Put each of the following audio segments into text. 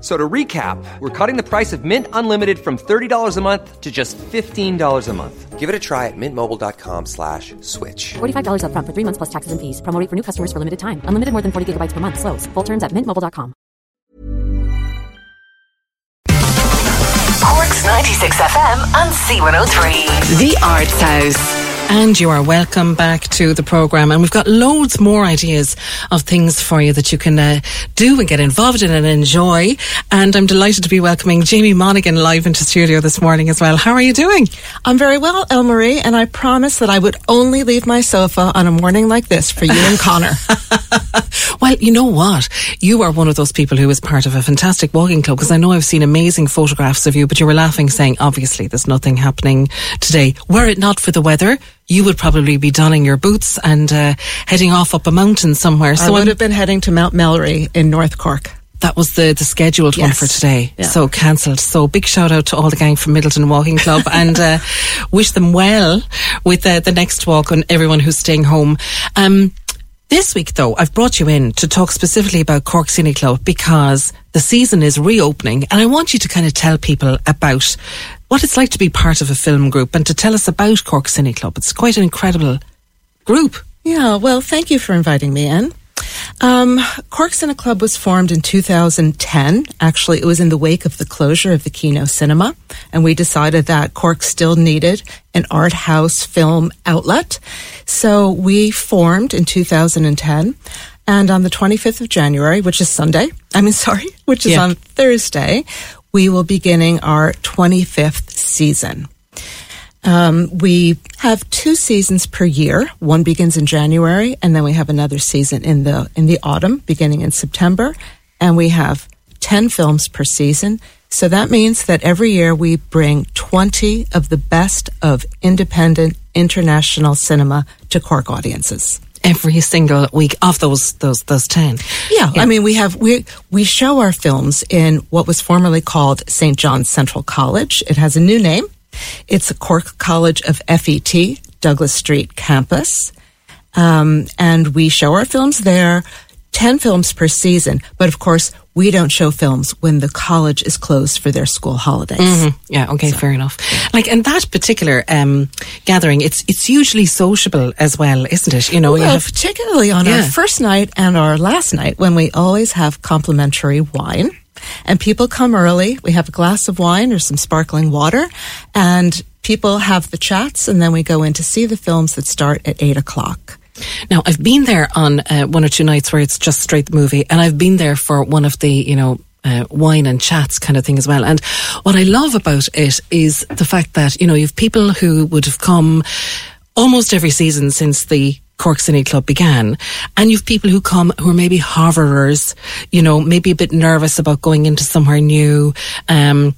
So to recap, we're cutting the price of Mint Unlimited from $30 a month to just $15 a month. Give it a try at mintmobile.com slash switch. $45 upfront for three months plus taxes and fees. Promo for new customers for limited time. Unlimited more than 40 gigabytes per month. Slows. Full terms at mintmobile.com. Cork's 96 FM and C103. The Arts House. And you are welcome back to the programme. And we've got loads more ideas of things for you that you can uh, do and get involved in and enjoy. And I'm delighted to be welcoming Jamie Monaghan live into studio this morning as well. How are you doing? I'm very well, Elmarie, and I promise that I would only leave my sofa on a morning like this for you and Connor. well, you know what? You are one of those people who is part of a fantastic walking club because I know I've seen amazing photographs of you, but you were laughing saying, obviously, there's nothing happening today. Were it not for the weather, you would probably be donning your boots and uh, heading off up a mountain somewhere. So I would I'm, have been heading to Mount Melleray in North Cork. That was the, the scheduled yes. one for today. Yeah. So cancelled. So big shout out to all the gang from Midleton Walking Club and uh, wish them well with uh, the next walk and everyone who's staying home. Um, this week, though, I've brought you in to talk specifically about Cork Cine Club because the season is reopening and I want you to kind of tell people about what it's like to be part of a film group and to tell us about Cork Cine Club. It's quite an incredible group. Yeah, well, thank you for inviting me in. Um, Cork Cine Club was formed in 2010. Actually, it was in the wake of the closure of the Kino Cinema, and we decided that Cork still needed an art house film outlet. So we formed in 2010. And on the 25th of January, which is Sunday, I mean, sorry, which is yeah. on Thursday, we will be beginning our 25th season. Um, we have two seasons per year. One begins in January, and then we have another season in the in the autumn, beginning in September. And we have ten films per season. So that means that every year we bring twenty of the best of independent international cinema to Cork audiences every single week of those those those 10 yeah, yeah, i mean we have we we show our films in what was formerly called st john's central college. It has a new name. It's a cork college of fet douglas street campus. Um, and we show our films there 10 films per season but of course we don't show films when the college is closed for their school holidays. Mm-hmm. Yeah, okay, so, fair enough. Like in that particular um, gathering, it's it's usually sociable as well, isn't it? You know, well, you have, particularly on yeah. our first night and our last night when we always have complimentary wine. And people come early. We have a glass of wine or some sparkling water, and people have the chats, and then we go in to see the films that start at eight o'clock. Now, I've been there on uh, one or two nights where it's just straight the movie, and I've been there for one of the, you know, uh, wine and chats kind of thing as well. And what I love about it is the fact that, you know, you've people who would have come almost every season since the Cork Cine Club began. And you've people who come who are maybe hoverers, you know, maybe a bit nervous about going into somewhere new. Um,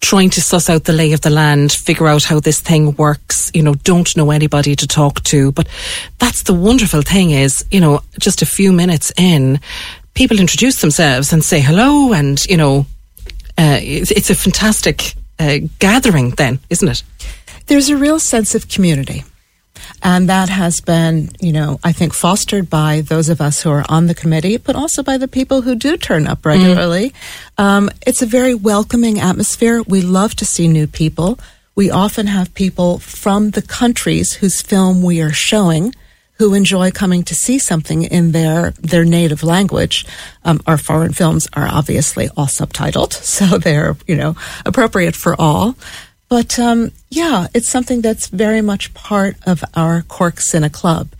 trying to suss out the lay of the land, figure out how this thing works, you know, don't know anybody to talk to. But that's the wonderful thing is, you know, just a few minutes in, people introduce themselves and say hello and, you know, uh, it's, it's, a fantastic uh, gathering then, isn't it? There's a real sense of community. And that has been, you know, I think fostered by those of us who are on the committee, but also by the people who do turn up regularly. Mm. Um, it's a very welcoming atmosphere. We love to see new people. We often have people from the countries whose film we are showing who enjoy coming to see something in their their native language. Um, our foreign films are obviously all subtitled, so they're you know appropriate for all. But um, yeah, it's something that's very much part of our Cork Cine Club.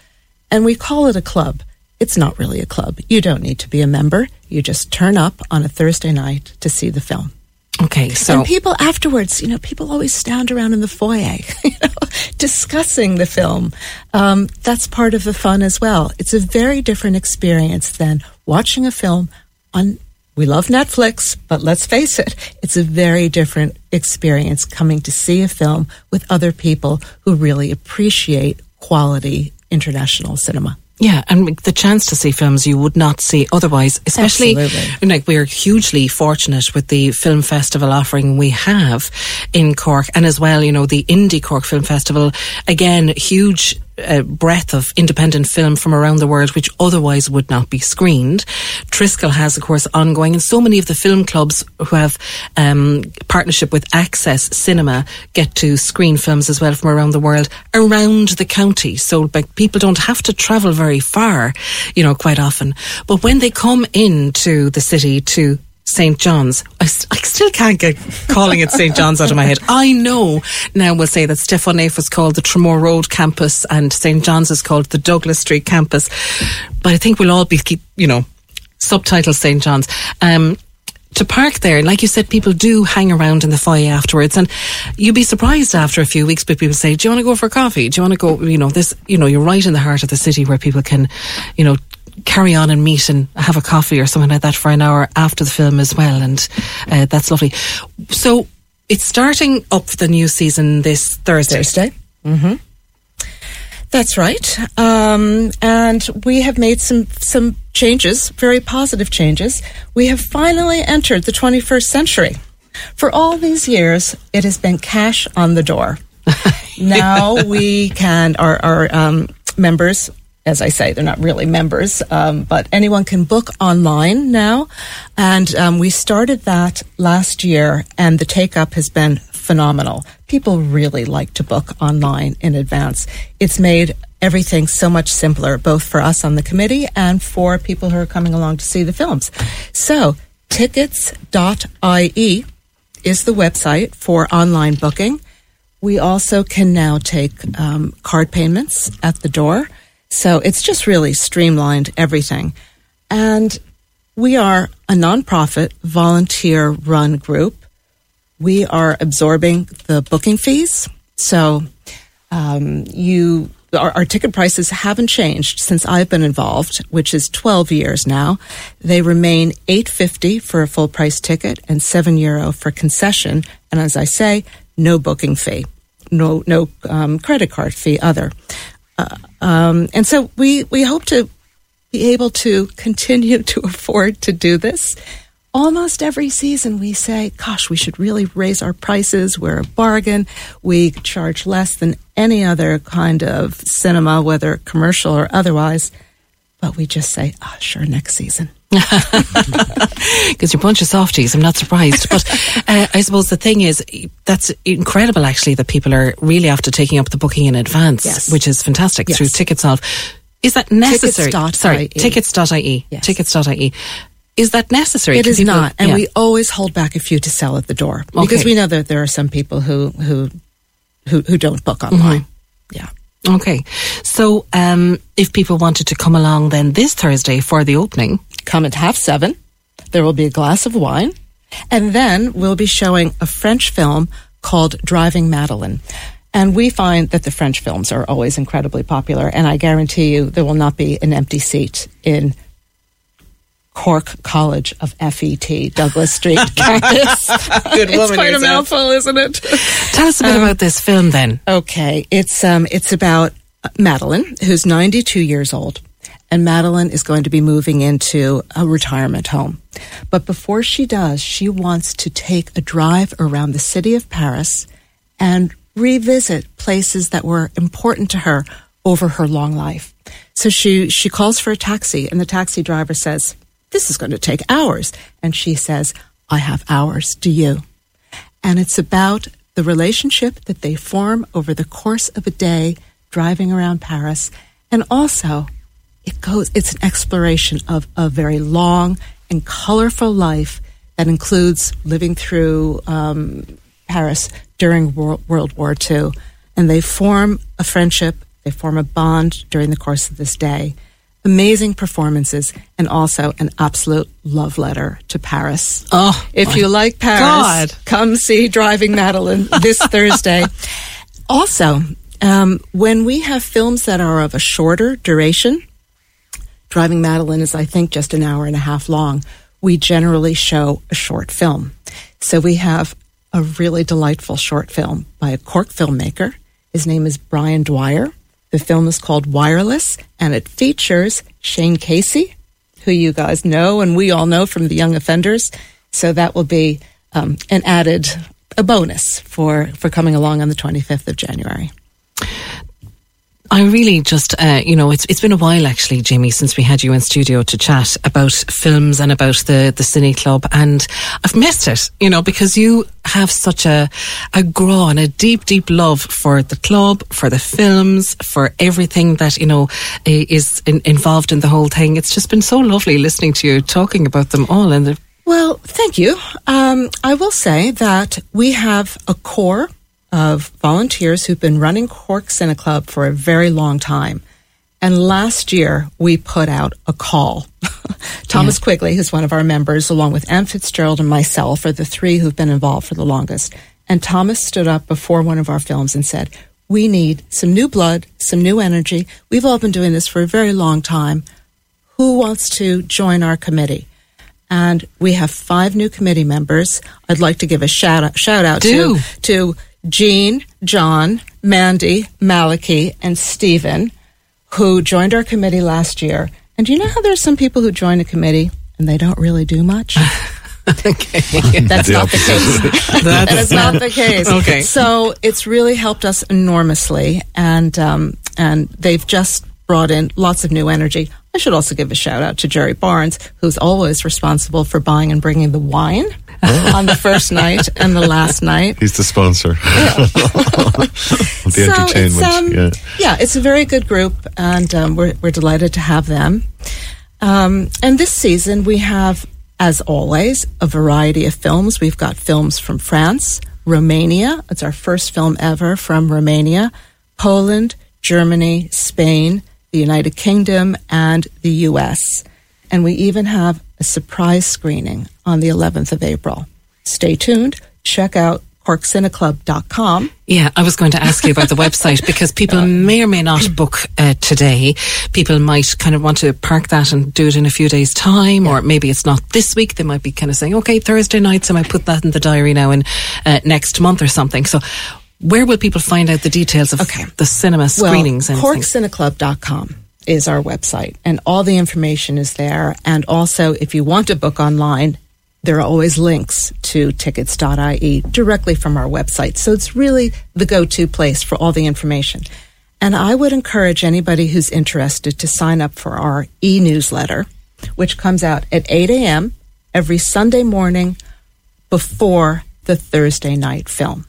And we call it a club it's not really a club. You don't need to be a member. You just turn up on a Thursday night to see the film. Okay, so and people afterwards, you know, people always stand around in the foyer, you know, discussing the film. Um, that's part of the fun as well. It's a very different experience than watching a film on. We love Netflix, but let's face it, it's a very different experience coming to see a film with other people who really appreciate quality international cinema. Yeah, and the chance to see films you would not see otherwise, especially Absolutely. like we're hugely fortunate with the film festival offering we have in Cork, and as well, you know, the Indie Cork Film Festival. Again, huge uh, breadth of independent film from around the world, which otherwise would not be screened. Triskel has, of course, ongoing, and so many of the film clubs who have um, partnership with Access Cinema get to screen films as well from around the world around the county. So like, people don't have to travel very far, you know, quite often. But when they come into the city to St. John's. I, st- I, still can't get calling it St. John's out of my head. I know now we'll say that Naif was called the Tramore Road campus and St. John's is called the Douglas Street campus. But I think we'll all be keep, you know, subtitle St. John's. Um, to park there, like you said, people do hang around in the foyer afterwards, and you'd be surprised after a few weeks. But people say, "Do you want to go for coffee? Do you want to go?" You know, this, you know, you're right in the heart of the city where people can, you know, carry on and meet and have a coffee or something like that for an hour after the film as well, and uh, that's lovely. So it's starting up the new season this Thursday. Thursday. Mm-hmm. That's right. Um, and we have made some some changes, very positive changes. We have finally entered the 21st century. For all these years, it has been cash on the door. now we can, our, our um, members, as I say, they're not really members, um, but anyone can book online now. And um, we started that last year, and the take up has been phenomenal. People really like to book online in advance. It's made everything so much simpler, both for us on the committee and for people who are coming along to see the films. So, tickets.ie is the website for online booking. We also can now take um, card payments at the door. So it's just really streamlined everything. And we are a nonprofit, volunteer run group. We are absorbing the booking fees. So um, you our, our, ticket prices haven't changed since I've been involved, which is 12 years now. They remain 8.50 for a full price ticket and 7 euro for concession. And as I say, no booking fee, no no um, credit card fee other. Um, and so we we hope to be able to continue to afford to do this. Almost every season, we say, "Gosh, we should really raise our prices. We're a bargain. We charge less than any other kind of cinema, whether commercial or otherwise." But we just say, "Ah, oh, sure, next season." Because you're a bunch of softies, I'm not surprised. But uh, I suppose the thing is, that's incredible actually that people are really after taking up the booking in advance, yes. which is fantastic yes. through Ticketsolve. Is that necessary? Tickets. Sorry, IE. tickets.ie. Yes. Tickets.ie. Is that necessary? It is people- not, and yeah. we always hold back a few to sell at the door Okay. because we know that there are some people who who who, who don't book online. Yeah. Okay. So um, if people wanted to come along then this Thursday for the opening, come at half seven. There will be a glass of wine. And then we'll be showing a French film called Driving Madeleine. And we find that the French films are always incredibly popular. And I guarantee you there will not be an empty seat in Cork College of FET, Douglas Street campus. Good it's woman quite a yourself. mouthful, isn't it? tell us a bit about this film then. Okay, it's um, it's about Madeleine, who's 92 years old, and Madeleine is going to be moving into a retirement home. But before she does, she wants to take a drive around the city of Paris and revisit places that were important to her over her long life. So she she calls for a taxi, and the taxi driver says, "This is going to take hours," and she says, "I have hours. Do you?" and it's about the relationship that they form over the course of a day driving around Paris. And also, it goes, it's an exploration of a very long and colorful life that includes living through um, Paris during World, World War II. And they form a friendship, they form a bond during the course of this day. Amazing performances, and also an absolute love letter to Paris. Oh, if you like Paris, God. come see Driving Madeleine this Thursday. Also, um, when we have films that are of a shorter duration, Driving Madeleine is, I think, just an hour and a half long. We generally show a short film. So we have a really delightful short film by a Cork filmmaker. His name is Brian Dwyer. The film is called Wireless, and it features Shane Casey, who you guys know and we all know from the Young Offenders. So that will be um, an added a bonus for for coming along on the 25th of January. I really just, uh, you know, it's it's been a while actually, Jamie, since we had you in studio to chat about films and about the the Cine Club, and I've missed it, you know, because you have such a a grow and a deep, deep love for the club, for the films, for everything that you know is in, involved in the whole thing. It's just been so lovely listening to you talking about them all, and Well, thank you. Um, I will say that we have a core of volunteers who've been running Cork Cine Club for a very long time. And last year, we put out a call. Thomas Quigley, who's one of our members, along with Ann Fitzgerald and myself, are the three who've been involved for the longest. And Thomas stood up before one of our films and said, We need some new blood, some new energy. We've all been doing this for a very long time. Who wants to join our committee? and we have five new committee members. I'd like to give a shout out, shout out Do. to to Jean, John, Mandy, Maliki, and Stephen, who joined our committee last year. And do you know how there's some people who join a committee and they don't really do much? That's The not the case. that is not the case. Okay. So it's really helped us enormously, and um, and they've just brought in lots of new energy. I should also give a shout out to Jerry Barnes, who's always responsible for buying and bringing the wine on the first night and the last night. He's the sponsor. the So entertainment. It's, um, yeah. yeah, it's a very good group, and um, we're, we're delighted to have them. Um, and this season, we have, as always, a variety of films. We've got films from France, Romania. It's our first film ever from Romania, Poland, Germany, Spain, the United Kingdom, and the U.S. And we even have a surprise screening on the 11th of April. Stay tuned. Check out corkcineclub.com. Yeah, I was going to ask you about the website because people may or may not book uh, today. People might kind of want to park that and do it in a few days' time, or maybe it's not this week. They might be kind of saying, okay, Thursday night, so I might put that in the diary now in uh, next month or something. So, where will people find out the details of Okay. the cinema screenings well, and corkcineclub.com is our website. And all the information is there. And also if you want to book online there are always links to tickets.ie directly from our website. So it's really the go-to place for all the information. And i would encourage anybody who's interested to sign up for our e-newsletter which comes out at 8 a.m every sunday morning before the thursday night film.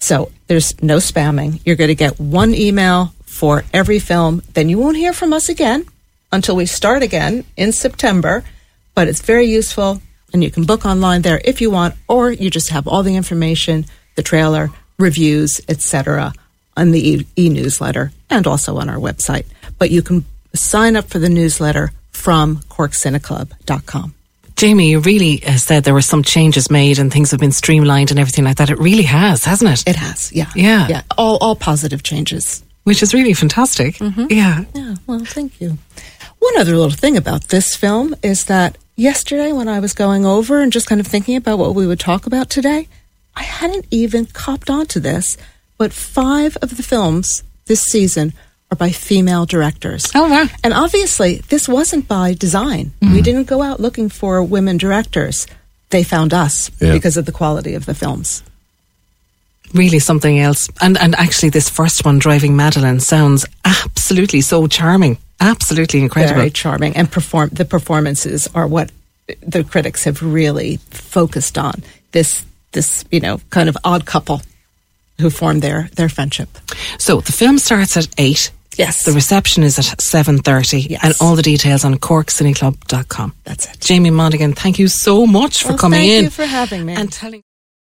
So there's no spamming. You're going to get one email for every film. Then you won't hear from us again until we start again in September. But it's very useful, and you can book online there if you want, or you just have all the information, the trailer, reviews, etc., on the e- e-newsletter and also on our website. But you can sign up for the newsletter from corkcineclub.com. Jamie, you really uh, said there were some changes made and things have been streamlined and everything like that. It really has, hasn't it? It has, yeah, Yeah. yeah, all all positive changes. Which is really fantastic. Mm-hmm. Yeah. Yeah, well, thank you. One other little thing about this film is that yesterday, when I was going over and just kind of thinking about what we would talk about today, I hadn't even copped onto this, but five of the films this season are by female directors. Oh, wow. And obviously, this wasn't by design. We didn't go out looking for women directors. They found us Yeah. because of the quality of the films. Really something else. And and actually, this first one, Driving Madeleine, sounds absolutely so charming, absolutely incredible. Very charming, and perform the performances are what the critics have really focused on. This this you know kind of odd couple who formed their their friendship. So the film starts at eight. Yes. The reception is at seven thirty, Yes. and all the details on corkcineclub.com. That's it. Jamie Monaghan, thank you so much for coming thank in Thank you for having me. and telling.